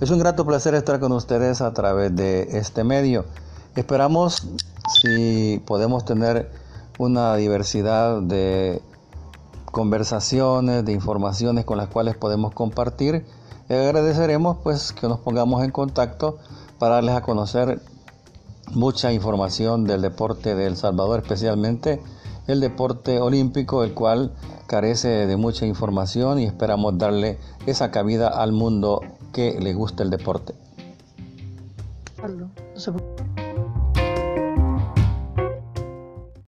Es un grato placer estar con ustedes a través de este medio. Esperamos si podemos tener una diversidad de conversaciones, de informaciones con las cuales podemos compartir. Agradeceremos pues que nos pongamos en contacto para darles a conocer mucha información del deporte de El Salvador, especialmente el deporte olímpico, el cual carece de mucha información y esperamos darle esa cabida al mundo que le gusta el deporte.